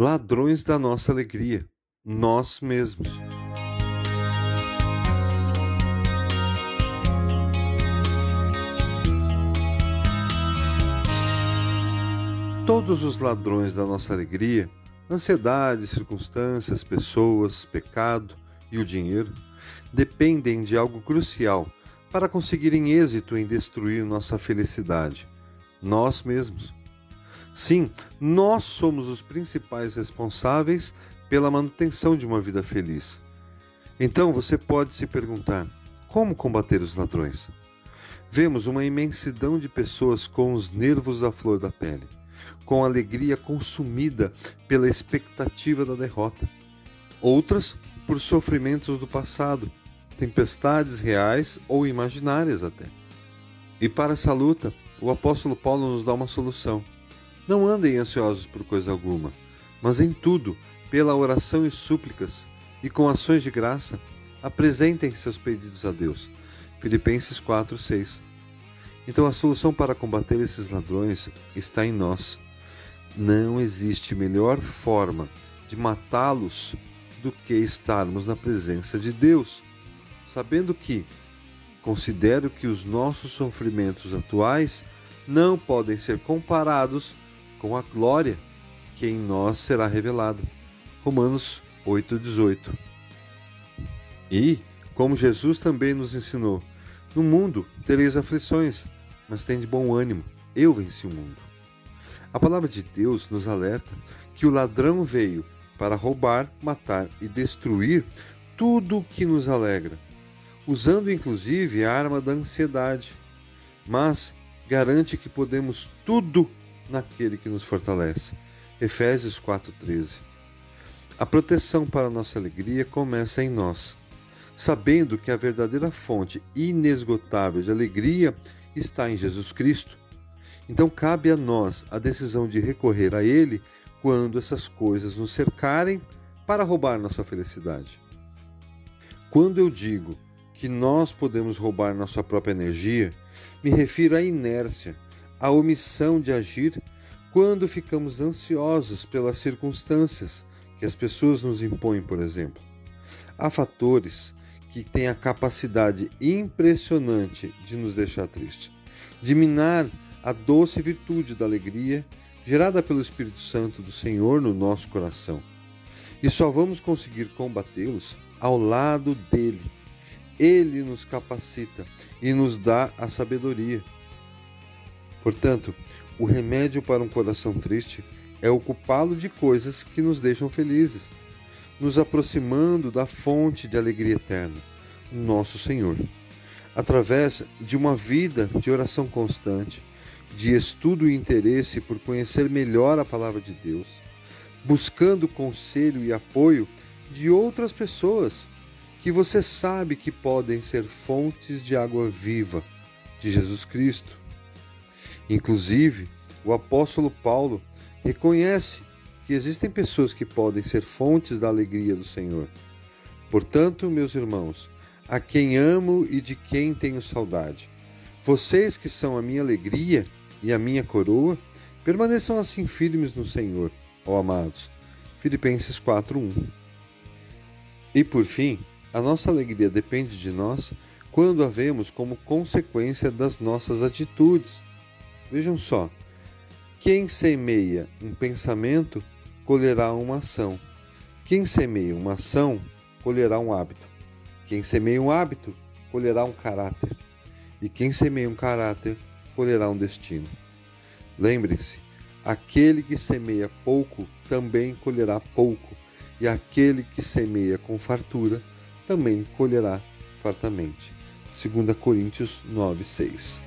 ladrões da nossa alegria, nós mesmos. Todos os ladrões da nossa alegria, ansiedade, circunstâncias, pessoas, pecado e o dinheiro, dependem de algo crucial para conseguirem êxito em destruir nossa felicidade: nós mesmos. Sim, nós somos os principais responsáveis pela manutenção de uma vida feliz. Então você pode se perguntar: como combater os ladrões? Vemos uma imensidão de pessoas com os nervos à flor da pele, com alegria consumida pela expectativa da derrota. Outras por sofrimentos do passado, tempestades reais ou imaginárias até. E para essa luta, o apóstolo Paulo nos dá uma solução. Não andem ansiosos por coisa alguma, mas em tudo, pela oração e súplicas e com ações de graça, apresentem seus pedidos a Deus. Filipenses 4, 6. Então a solução para combater esses ladrões está em nós. Não existe melhor forma de matá-los do que estarmos na presença de Deus, sabendo que considero que os nossos sofrimentos atuais não podem ser comparados com a glória que em nós será revelada. Romanos 8:18. E, como Jesus também nos ensinou, no mundo tereis aflições, mas tem de bom ânimo, eu venci o mundo. A palavra de Deus nos alerta que o ladrão veio para roubar, matar e destruir tudo o que nos alegra, usando inclusive a arma da ansiedade, mas garante que podemos tudo naquele que nos fortalece. Efésios 4:13. A proteção para nossa alegria começa em nós, sabendo que a verdadeira fonte inesgotável de alegria está em Jesus Cristo. Então cabe a nós a decisão de recorrer a ele quando essas coisas nos cercarem para roubar nossa felicidade. Quando eu digo que nós podemos roubar nossa própria energia, me refiro à inércia a omissão de agir quando ficamos ansiosos pelas circunstâncias que as pessoas nos impõem, por exemplo. Há fatores que têm a capacidade impressionante de nos deixar triste, de minar a doce virtude da alegria gerada pelo Espírito Santo do Senhor no nosso coração. E só vamos conseguir combatê-los ao lado dele. Ele nos capacita e nos dá a sabedoria Portanto, o remédio para um coração triste é ocupá-lo de coisas que nos deixam felizes, nos aproximando da fonte de alegria eterna, nosso Senhor. Através de uma vida de oração constante, de estudo e interesse por conhecer melhor a palavra de Deus, buscando conselho e apoio de outras pessoas que você sabe que podem ser fontes de água viva de Jesus Cristo Inclusive, o apóstolo Paulo reconhece que existem pessoas que podem ser fontes da alegria do Senhor. Portanto, meus irmãos, a quem amo e de quem tenho saudade, vocês que são a minha alegria e a minha coroa, permaneçam assim firmes no Senhor, ó amados. Filipenses 4:1. E por fim, a nossa alegria depende de nós quando a vemos como consequência das nossas atitudes Vejam só: quem semeia um pensamento colherá uma ação. Quem semeia uma ação colherá um hábito. Quem semeia um hábito colherá um caráter. E quem semeia um caráter colherá um destino. Lembrem-se: aquele que semeia pouco também colherá pouco, e aquele que semeia com fartura também colherá fartamente. 2 Coríntios 9, 6.